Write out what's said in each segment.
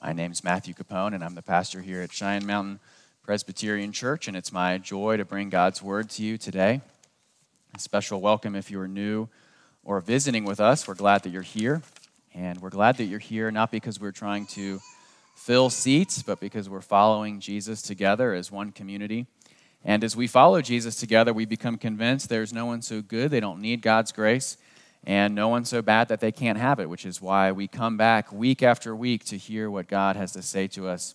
My name is Matthew Capone, and I'm the pastor here at Cheyenne Mountain Presbyterian Church, and it's my joy to bring God's word to you today. A special welcome if you are new or visiting with us. We're glad that you're here, and we're glad that you're here not because we're trying to fill seats, but because we're following Jesus together as one community. And as we follow Jesus together, we become convinced there's no one so good they don't need God's grace and no one so bad that they can't have it, which is why we come back week after week to hear what God has to say to us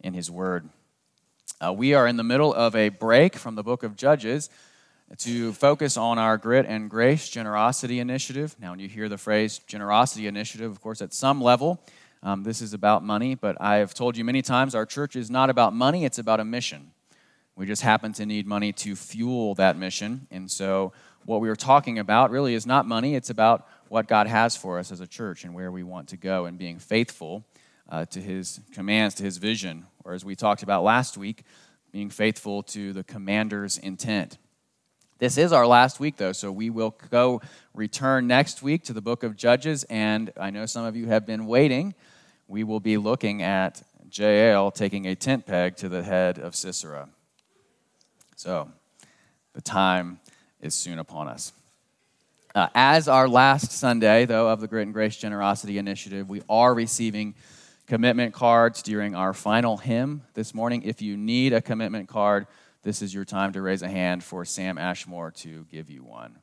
in His Word. Uh, we are in the middle of a break from the book of Judges to focus on our Grit and Grace Generosity Initiative. Now, when you hear the phrase generosity initiative, of course, at some level, um, this is about money, but I have told you many times our church is not about money, it's about a mission. We just happen to need money to fuel that mission. And so what we were talking about really is not money, it's about what God has for us as a church and where we want to go and being faithful uh, to His commands, to His vision, or as we talked about last week, being faithful to the commander's intent. This is our last week, though, so we will go return next week to the book of Judges, and I know some of you have been waiting. We will be looking at Jael taking a tent peg to the head of Sisera. So, the time is soon upon us. Uh, as our last Sunday, though, of the Grit and Grace Generosity Initiative, we are receiving commitment cards during our final hymn this morning. If you need a commitment card, this is your time to raise a hand for Sam Ashmore to give you one.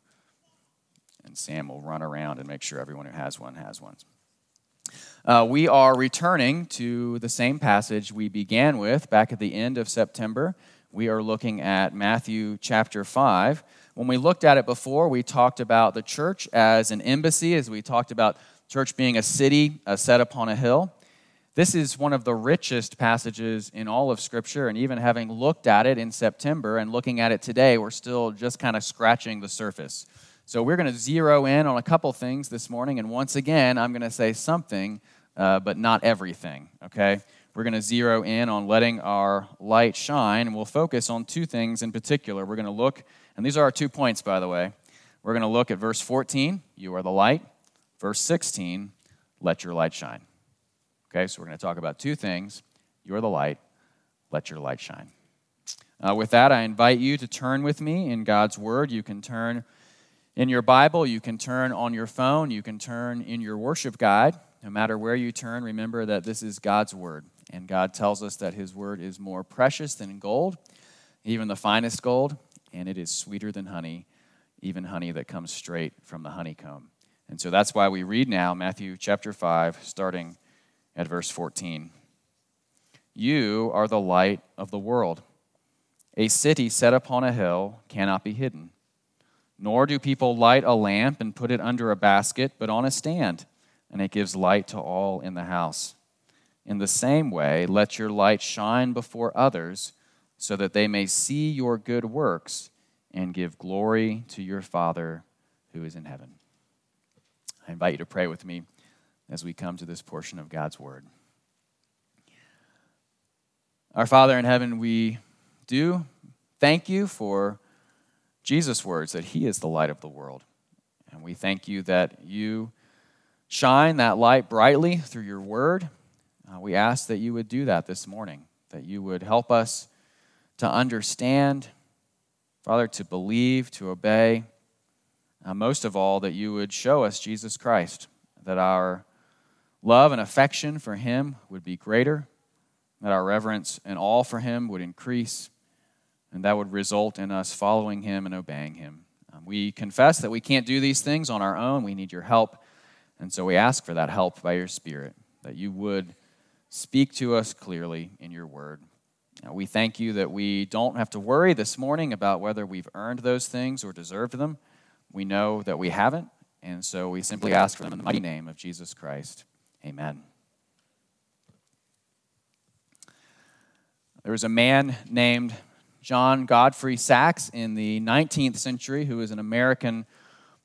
And Sam will run around and make sure everyone who has one has one. Uh, we are returning to the same passage we began with back at the end of September. We are looking at Matthew chapter 5. When we looked at it before, we talked about the church as an embassy, as we talked about church being a city uh, set upon a hill. This is one of the richest passages in all of Scripture, and even having looked at it in September and looking at it today, we're still just kind of scratching the surface. So we're going to zero in on a couple things this morning, and once again, I'm going to say something, uh, but not everything, okay? We're going to zero in on letting our light shine, and we'll focus on two things in particular. We're going to look and these are our two points, by the way. We're going to look at verse 14, you are the light. Verse 16, let your light shine. Okay, so we're going to talk about two things. You are the light, let your light shine. Uh, with that, I invite you to turn with me in God's Word. You can turn in your Bible, you can turn on your phone, you can turn in your worship guide. No matter where you turn, remember that this is God's Word. And God tells us that His Word is more precious than gold, even the finest gold and it is sweeter than honey, even honey that comes straight from the honeycomb. And so that's why we read now Matthew chapter 5, starting at verse 14. You are the light of the world. A city set upon a hill cannot be hidden. Nor do people light a lamp and put it under a basket, but on a stand, and it gives light to all in the house. In the same way, let your light shine before others so that they may see your good works and give glory to your Father who is in heaven. I invite you to pray with me as we come to this portion of God's Word. Our Father in heaven, we do thank you for Jesus' words that He is the light of the world. And we thank you that you shine that light brightly through your Word. Uh, we ask that you would do that this morning, that you would help us to understand, Father, to believe, to obey. Uh, most of all, that you would show us Jesus Christ, that our love and affection for him would be greater, that our reverence and awe for him would increase, and that would result in us following him and obeying him. Um, we confess that we can't do these things on our own. We need your help. And so we ask for that help by your Spirit, that you would speak to us clearly in your word. We thank you that we don't have to worry this morning about whether we've earned those things or deserved them. We know that we haven't, and so we simply ask for them in the mighty name of Jesus Christ. Amen. There was a man named John Godfrey Saxe in the 19th century who was an American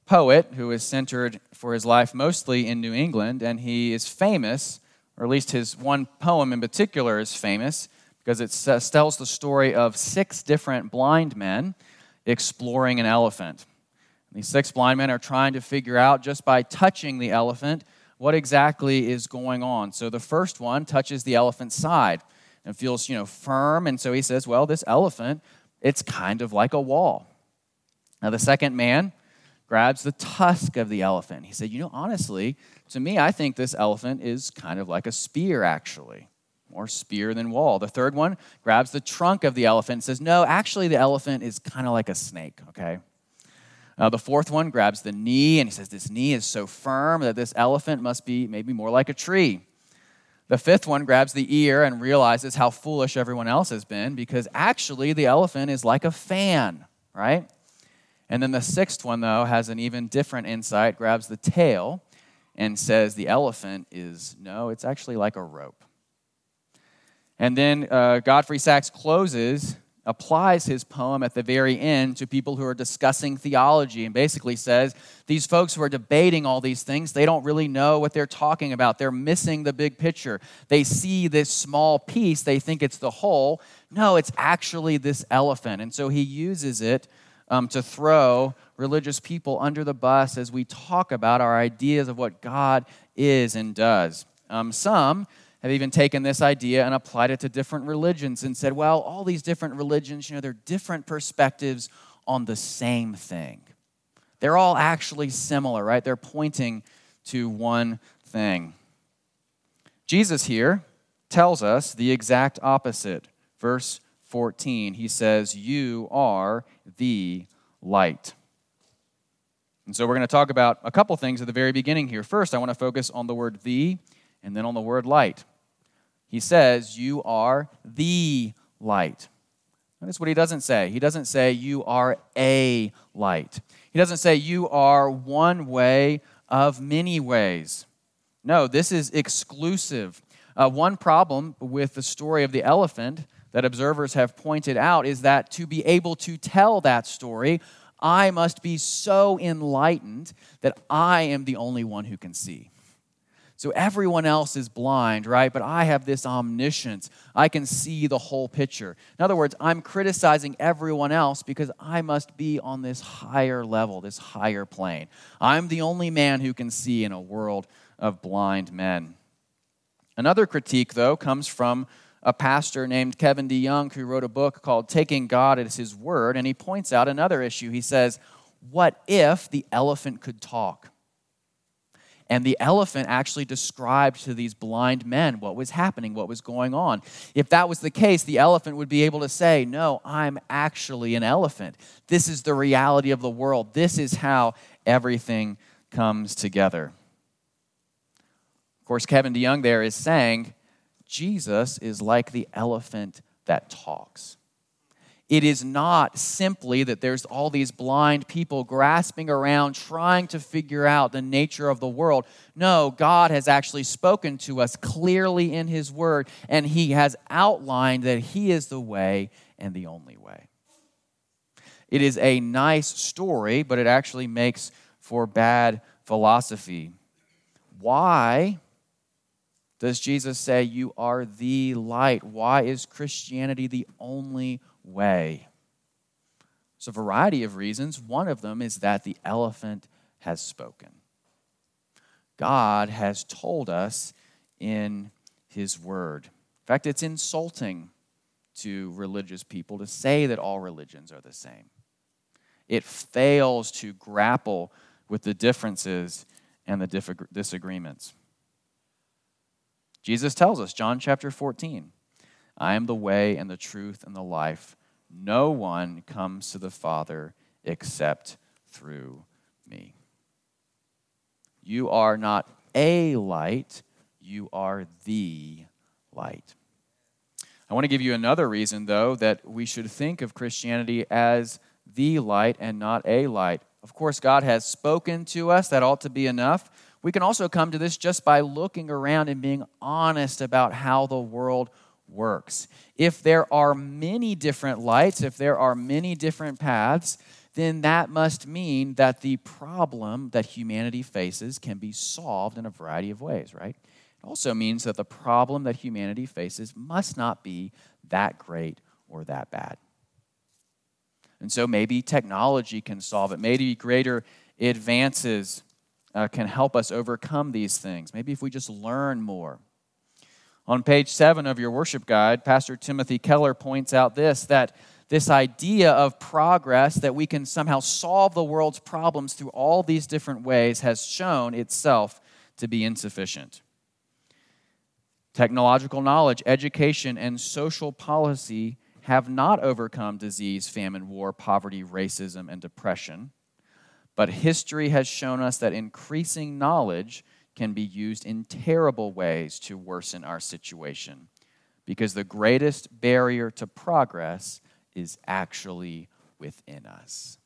poet who is centered for his life mostly in New England, and he is famous, or at least his one poem in particular is famous because it tells the story of six different blind men exploring an elephant. These six blind men are trying to figure out, just by touching the elephant, what exactly is going on. So the first one touches the elephant's side and feels, you know, firm. And so he says, well, this elephant, it's kind of like a wall. Now the second man grabs the tusk of the elephant. He said, you know, honestly, to me, I think this elephant is kind of like a spear, actually. More spear than wall. The third one grabs the trunk of the elephant and says, No, actually, the elephant is kind of like a snake, okay? Uh, the fourth one grabs the knee and he says, This knee is so firm that this elephant must be maybe more like a tree. The fifth one grabs the ear and realizes how foolish everyone else has been because actually the elephant is like a fan, right? And then the sixth one, though, has an even different insight, grabs the tail and says the elephant is no, it's actually like a rope. And then uh, Godfrey Saxe closes, applies his poem at the very end to people who are discussing theology and basically says these folks who are debating all these things, they don't really know what they're talking about. They're missing the big picture. They see this small piece, they think it's the whole. No, it's actually this elephant. And so he uses it um, to throw religious people under the bus as we talk about our ideas of what God is and does. Um, some have even taken this idea and applied it to different religions and said, well, all these different religions, you know, they're different perspectives on the same thing. They're all actually similar, right? They're pointing to one thing. Jesus here tells us the exact opposite. Verse 14, he says, You are the light. And so we're going to talk about a couple things at the very beginning here. First, I want to focus on the word the and then on the word light. He says, You are the light. Notice what he doesn't say. He doesn't say, You are a light. He doesn't say, You are one way of many ways. No, this is exclusive. Uh, one problem with the story of the elephant that observers have pointed out is that to be able to tell that story, I must be so enlightened that I am the only one who can see. So everyone else is blind, right? But I have this omniscience. I can see the whole picture. In other words, I'm criticizing everyone else because I must be on this higher level, this higher plane. I'm the only man who can see in a world of blind men. Another critique, though, comes from a pastor named Kevin DeYoung who wrote a book called Taking God at His Word, and he points out another issue. He says, What if the elephant could talk? And the elephant actually described to these blind men what was happening, what was going on. If that was the case, the elephant would be able to say, No, I'm actually an elephant. This is the reality of the world. This is how everything comes together. Of course, Kevin DeYoung there is saying Jesus is like the elephant that talks. It is not simply that there's all these blind people grasping around trying to figure out the nature of the world. No, God has actually spoken to us clearly in His Word, and He has outlined that He is the way and the only way. It is a nice story, but it actually makes for bad philosophy. Why does Jesus say, You are the light? Why is Christianity the only way? There's a variety of reasons. One of them is that the elephant has spoken. God has told us in His Word. In fact, it's insulting to religious people to say that all religions are the same. It fails to grapple with the differences and the disagreements. Jesus tells us, John chapter 14, I am the way and the truth and the life. No one comes to the Father except through me. You are not a light, you are the light. I want to give you another reason, though, that we should think of Christianity as the light and not a light. Of course, God has spoken to us, that ought to be enough. We can also come to this just by looking around and being honest about how the world works. If there are many different lights, if there are many different paths, then that must mean that the problem that humanity faces can be solved in a variety of ways, right? It also means that the problem that humanity faces must not be that great or that bad. And so maybe technology can solve it, maybe greater advances uh, can help us overcome these things. Maybe if we just learn more. On page seven of your worship guide, Pastor Timothy Keller points out this that this idea of progress, that we can somehow solve the world's problems through all these different ways, has shown itself to be insufficient. Technological knowledge, education, and social policy have not overcome disease, famine, war, poverty, racism, and depression. But history has shown us that increasing knowledge can be used in terrible ways to worsen our situation because the greatest barrier to progress is actually within us.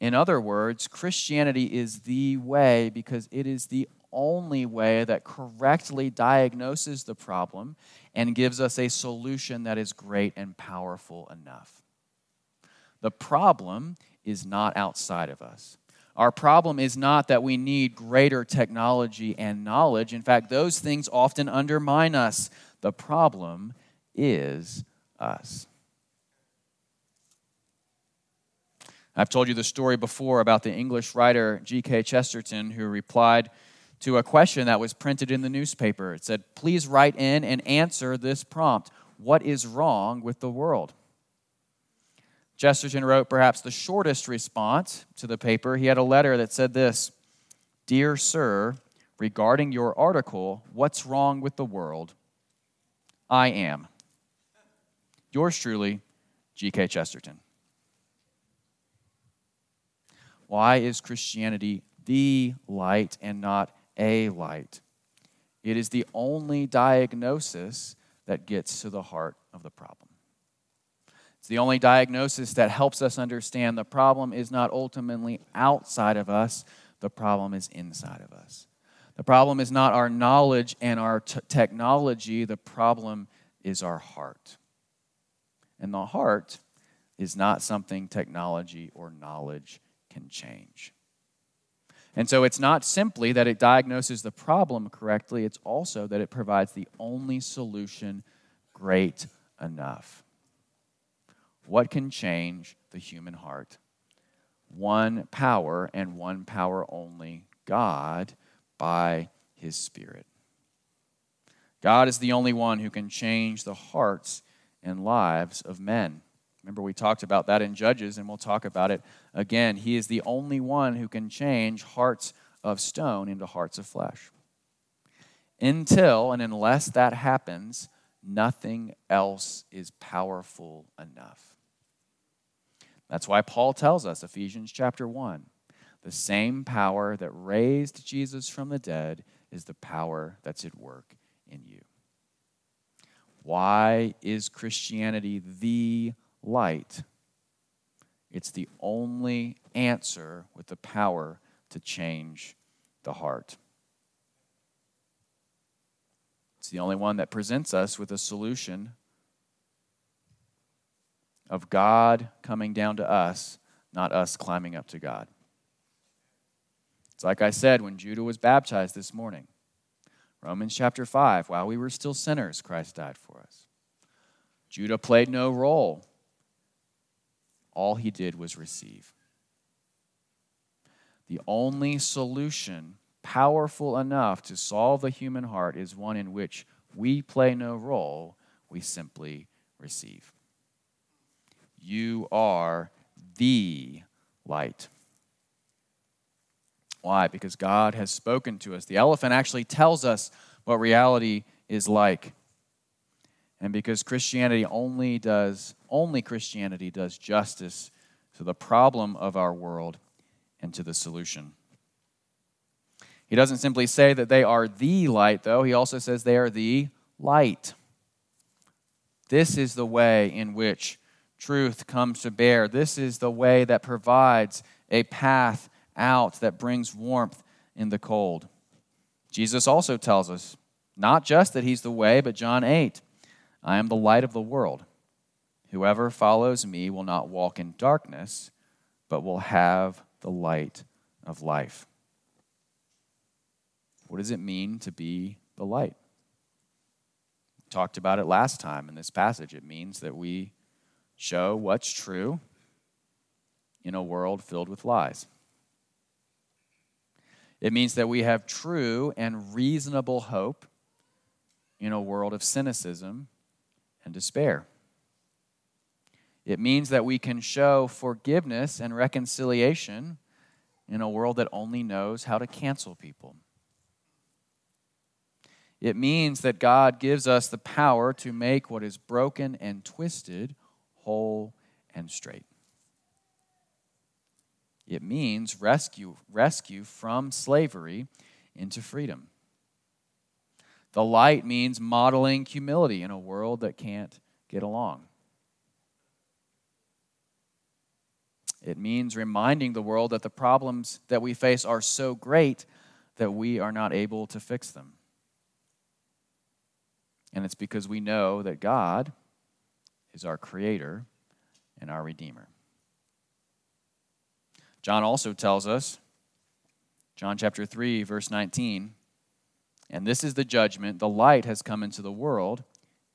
In other words, Christianity is the way because it is the only way that correctly diagnoses the problem and gives us a solution that is great and powerful enough. The problem is not outside of us. Our problem is not that we need greater technology and knowledge. In fact, those things often undermine us. The problem is us. I've told you the story before about the English writer G.K. Chesterton who replied to a question that was printed in the newspaper. It said, Please write in and answer this prompt What is wrong with the world? Chesterton wrote perhaps the shortest response to the paper. He had a letter that said this Dear Sir, regarding your article, What's Wrong with the World? I am. Yours truly, G.K. Chesterton. Why is Christianity the light and not a light? It is the only diagnosis that gets to the heart of the problem. It's the only diagnosis that helps us understand the problem is not ultimately outside of us, the problem is inside of us. The problem is not our knowledge and our t- technology, the problem is our heart. And the heart is not something technology or knowledge can change. And so it's not simply that it diagnoses the problem correctly, it's also that it provides the only solution great enough. What can change the human heart? One power and one power only God by his Spirit. God is the only one who can change the hearts and lives of men. Remember, we talked about that in Judges, and we'll talk about it again. He is the only one who can change hearts of stone into hearts of flesh. Until and unless that happens, nothing else is powerful enough. That's why Paul tells us, Ephesians chapter 1, the same power that raised Jesus from the dead is the power that's at work in you. Why is Christianity the light? It's the only answer with the power to change the heart. It's the only one that presents us with a solution of God coming down to us, not us climbing up to God. It's like I said when Judah was baptized this morning. Romans chapter 5, while we were still sinners, Christ died for us. Judah played no role. All he did was receive. The only solution powerful enough to solve the human heart is one in which we play no role, we simply receive. You are the light. Why? Because God has spoken to us. The elephant actually tells us what reality is like. And because Christianity only does, only Christianity does justice to the problem of our world and to the solution. He doesn't simply say that they are the light, though, he also says they are the light. This is the way in which truth comes to bear. This is the way that provides a path out that brings warmth in the cold. Jesus also tells us not just that he's the way, but John 8 I am the light of the world. Whoever follows me will not walk in darkness, but will have the light of life. What does it mean to be the light? We talked about it last time in this passage. It means that we show what's true in a world filled with lies. It means that we have true and reasonable hope in a world of cynicism and despair. It means that we can show forgiveness and reconciliation in a world that only knows how to cancel people. It means that God gives us the power to make what is broken and twisted whole and straight. It means rescue, rescue from slavery into freedom. The light means modeling humility in a world that can't get along. It means reminding the world that the problems that we face are so great that we are not able to fix them. And it's because we know that God is our creator and our redeemer. John also tells us, John chapter 3, verse 19, and this is the judgment the light has come into the world,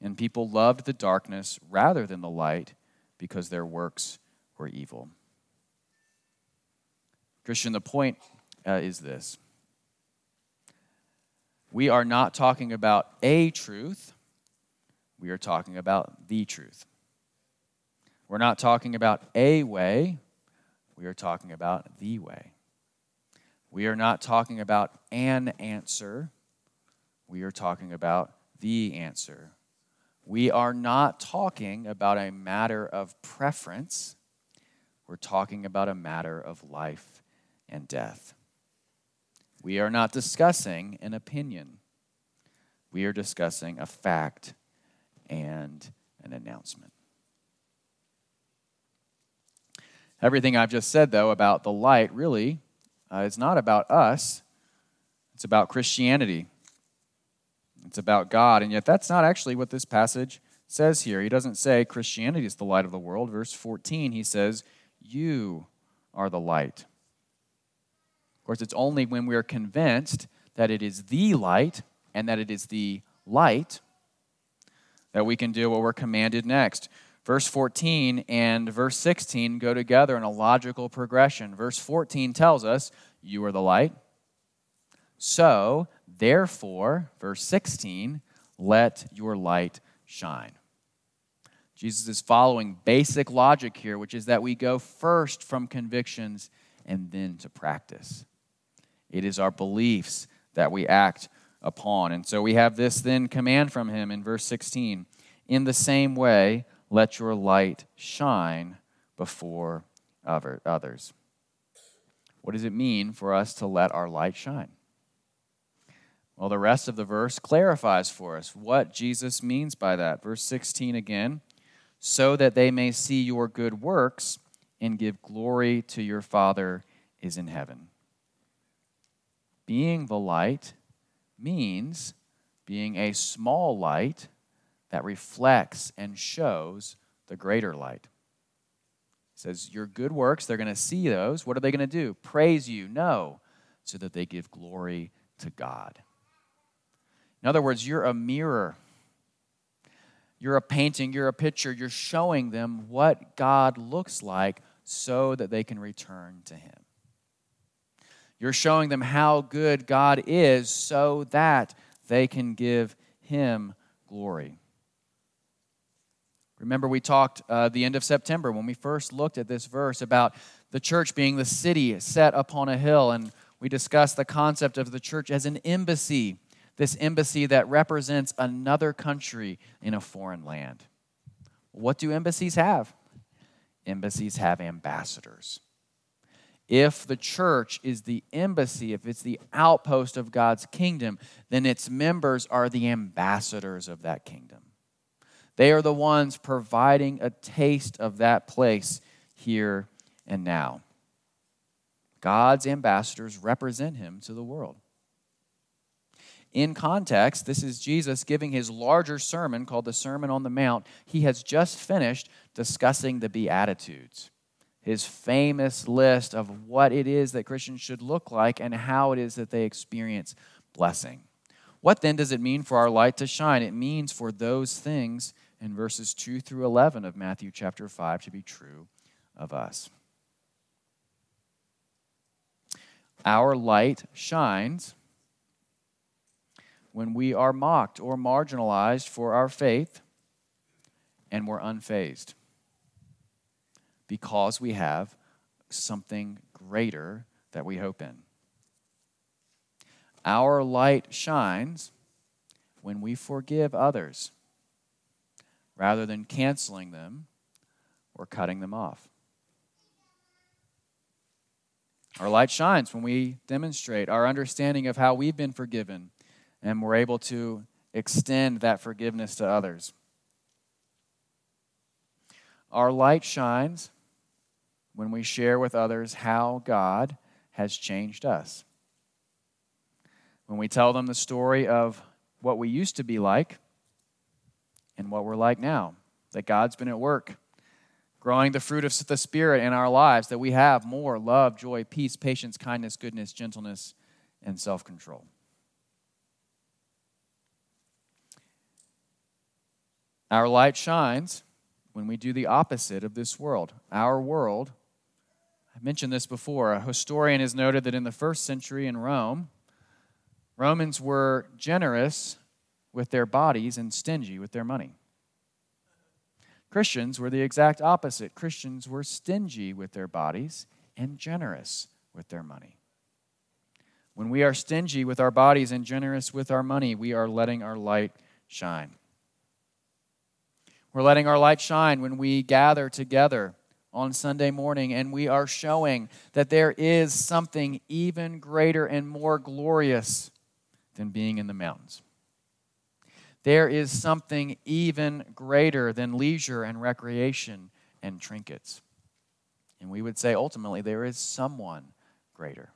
and people loved the darkness rather than the light because their works were evil. Christian, the point uh, is this we are not talking about a truth, we are talking about the truth. We're not talking about a way, we are talking about the way. We are not talking about an answer, we are talking about the answer. We are not talking about a matter of preference, we're talking about a matter of life and death. We are not discussing an opinion, we are discussing a fact and an announcement. Everything I've just said, though, about the light really uh, is not about us, it's about Christianity. It's about God. And yet, that's not actually what this passage says here. He doesn't say Christianity is the light of the world. Verse 14, he says, You are the light. Of course, it's only when we are convinced that it is the light and that it is the light that we can do what we're commanded next. Verse 14 and verse 16 go together in a logical progression. Verse 14 tells us, You are the light. So, therefore, verse 16, let your light shine. Jesus is following basic logic here, which is that we go first from convictions and then to practice. It is our beliefs that we act upon. And so we have this then command from him in verse 16 In the same way, let your light shine before others. What does it mean for us to let our light shine? Well, the rest of the verse clarifies for us what Jesus means by that. Verse 16 again, so that they may see your good works and give glory to your Father is in heaven. Being the light means being a small light that reflects and shows the greater light. It says, Your good works, they're going to see those. What are they going to do? Praise you? No, so that they give glory to God. In other words, you're a mirror. You're a painting, you're a picture, you're showing them what God looks like so that they can return to Him. You're showing them how good God is so that they can give Him glory. Remember, we talked uh, the end of September when we first looked at this verse about the church being the city set upon a hill, and we discussed the concept of the church as an embassy, this embassy that represents another country in a foreign land. What do embassies have? Embassies have ambassadors. If the church is the embassy, if it's the outpost of God's kingdom, then its members are the ambassadors of that kingdom. They are the ones providing a taste of that place here and now. God's ambassadors represent him to the world. In context, this is Jesus giving his larger sermon called the Sermon on the Mount. He has just finished discussing the Beatitudes his famous list of what it is that Christians should look like and how it is that they experience blessing. What then does it mean for our light to shine? It means for those things in verses 2 through 11 of Matthew chapter 5 to be true of us. Our light shines when we are mocked or marginalized for our faith and we're unfazed because we have something greater that we hope in. Our light shines when we forgive others rather than canceling them or cutting them off. Our light shines when we demonstrate our understanding of how we've been forgiven and we're able to extend that forgiveness to others. Our light shines when we share with others how God has changed us. When we tell them the story of what we used to be like and what we're like now, that God's been at work growing the fruit of the Spirit in our lives, that we have more love, joy, peace, patience, kindness, goodness, gentleness, and self control. Our light shines when we do the opposite of this world. Our world, I mentioned this before, a historian has noted that in the first century in Rome, Romans were generous with their bodies and stingy with their money. Christians were the exact opposite. Christians were stingy with their bodies and generous with their money. When we are stingy with our bodies and generous with our money, we are letting our light shine. We're letting our light shine when we gather together on Sunday morning and we are showing that there is something even greater and more glorious than being in the mountains there is something even greater than leisure and recreation and trinkets. And we would say ultimately, there is someone greater.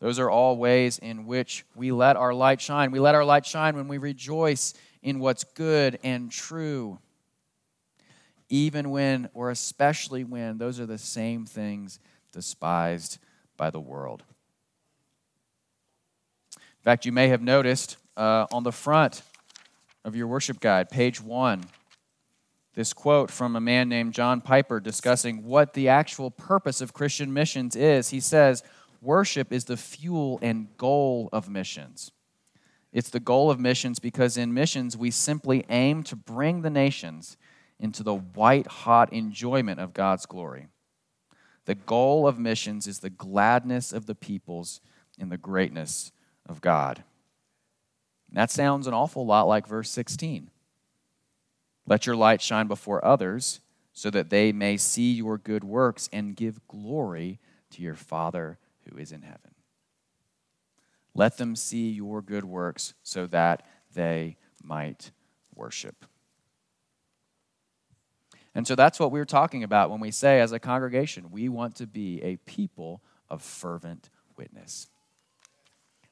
Those are all ways in which we let our light shine. We let our light shine when we rejoice in what's good and true, even when, or especially when, those are the same things despised by the world. In fact, you may have noticed uh, on the front of your worship guide, page one, this quote from a man named John Piper discussing what the actual purpose of Christian missions is. He says, Worship is the fuel and goal of missions. It's the goal of missions because in missions we simply aim to bring the nations into the white hot enjoyment of God's glory. The goal of missions is the gladness of the peoples in the greatness of God. That sounds an awful lot like verse 16. Let your light shine before others so that they may see your good works and give glory to your Father who is in heaven. Let them see your good works so that they might worship. And so that's what we're talking about when we say, as a congregation, we want to be a people of fervent witness.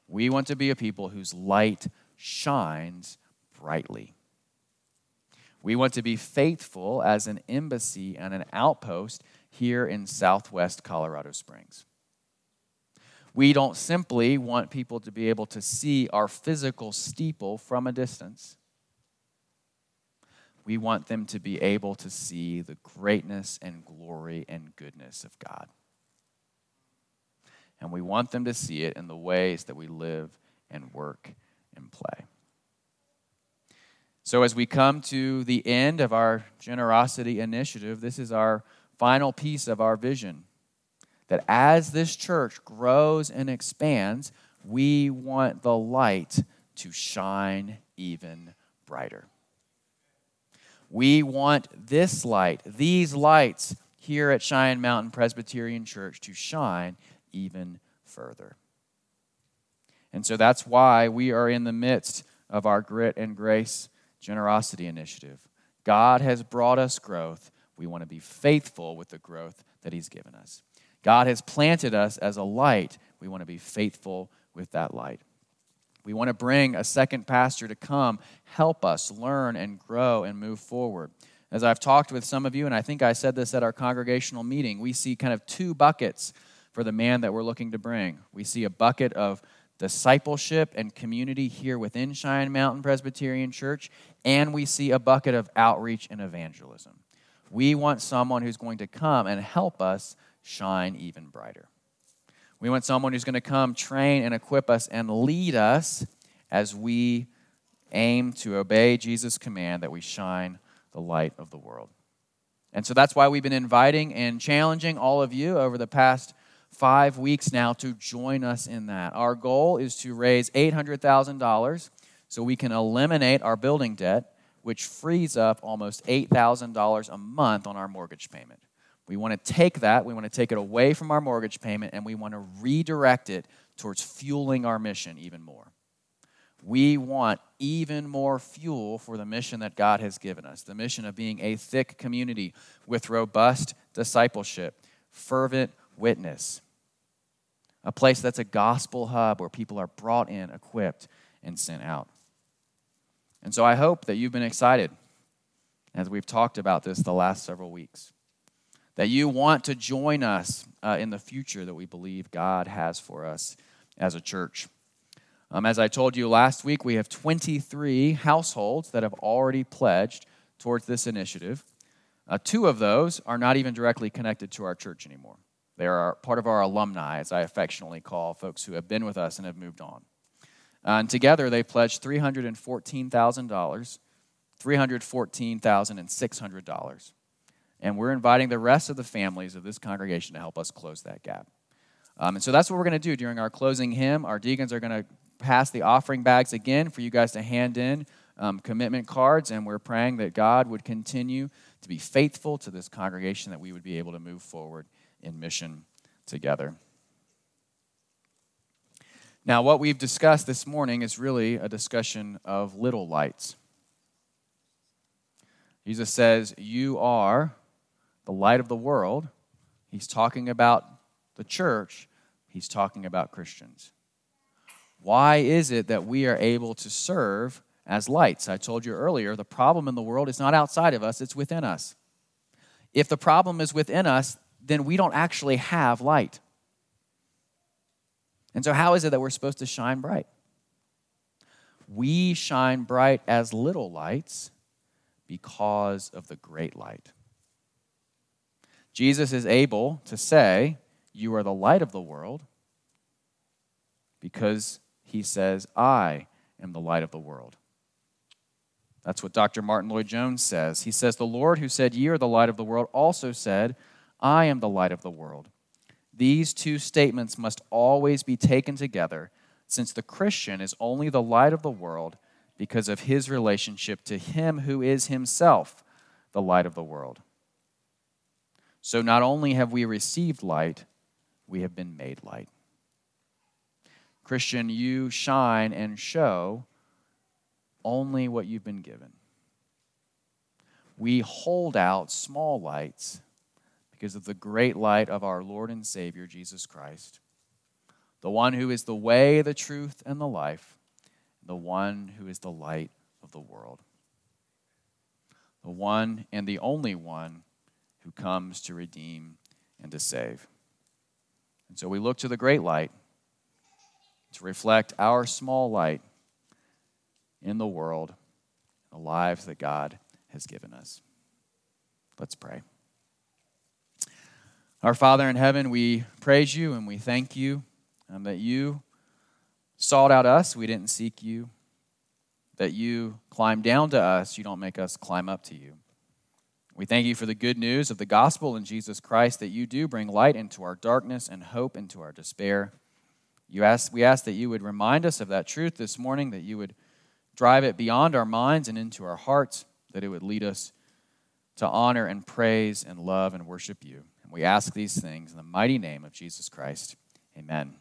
We want to be a people whose light shines brightly. We want to be faithful as an embassy and an outpost here in southwest Colorado Springs. We don't simply want people to be able to see our physical steeple from a distance. We want them to be able to see the greatness and glory and goodness of God. And we want them to see it in the ways that we live and work and play. So, as we come to the end of our generosity initiative, this is our final piece of our vision. That as this church grows and expands, we want the light to shine even brighter. We want this light, these lights here at Cheyenne Mountain Presbyterian Church to shine even further. And so that's why we are in the midst of our Grit and Grace Generosity Initiative. God has brought us growth. We want to be faithful with the growth that He's given us. God has planted us as a light. We want to be faithful with that light. We want to bring a second pastor to come help us learn and grow and move forward. As I've talked with some of you, and I think I said this at our congregational meeting, we see kind of two buckets for the man that we're looking to bring. We see a bucket of discipleship and community here within Cheyenne Mountain Presbyterian Church, and we see a bucket of outreach and evangelism. We want someone who's going to come and help us shine even brighter. We want someone who's going to come train and equip us and lead us as we aim to obey Jesus' command that we shine the light of the world. And so that's why we've been inviting and challenging all of you over the past five weeks now to join us in that. Our goal is to raise $800,000 so we can eliminate our building debt, which frees up almost $8,000 a month on our mortgage payment. We want to take that, we want to take it away from our mortgage payment, and we want to redirect it towards fueling our mission even more. We want even more fuel for the mission that God has given us the mission of being a thick community with robust discipleship, fervent witness, a place that's a gospel hub where people are brought in, equipped, and sent out. And so I hope that you've been excited as we've talked about this the last several weeks. That you want to join us uh, in the future that we believe God has for us as a church. Um, as I told you last week, we have 23 households that have already pledged towards this initiative. Uh, two of those are not even directly connected to our church anymore. They are part of our alumni, as I affectionately call folks who have been with us and have moved on. Uh, and together they pledged $314,000, $314,600. And we're inviting the rest of the families of this congregation to help us close that gap. Um, and so that's what we're going to do during our closing hymn. Our deacons are going to pass the offering bags again for you guys to hand in um, commitment cards. And we're praying that God would continue to be faithful to this congregation, that we would be able to move forward in mission together. Now, what we've discussed this morning is really a discussion of little lights. Jesus says, You are the light of the world. He's talking about the church, he's talking about Christians. Why is it that we are able to serve as lights? I told you earlier, the problem in the world is not outside of us, it's within us. If the problem is within us, then we don't actually have light. And so, how is it that we're supposed to shine bright? We shine bright as little lights because of the great light. Jesus is able to say, You are the light of the world, because he says, I am the light of the world. That's what Dr. Martyn Lloyd-Jones says. He says, The Lord who said, Ye are the light of the world, also said, I am the light of the world. These two statements must always be taken together, since the Christian is only the light of the world because of his relationship to him who is himself the light of the world. So not only have we received light, we have been made light. Christian, you shine and show only what you've been given. We hold out small lights because of the great light of our Lord and Savior, Jesus Christ, the one who is the way, the truth, and the life, the one who is the light of the world, the one and the only one who comes to redeem and to save. And so we look to the great light to reflect our small light in the world, the lives that God has given us. Let's pray. Our Father in heaven, we praise you and we thank you um, that you sought out us, we didn't seek you. That you climbed down to us, you don't make us climb up to you. We thank you for the good news of the gospel in Jesus Christ that you do bring light into our darkness and hope into our despair. You ask, we ask that you would remind us of that truth this morning, that you would drive it beyond our minds and into our hearts, that it would lead us to honor and praise and love and worship you. And we ask these things in the mighty name of Jesus Christ. Amen.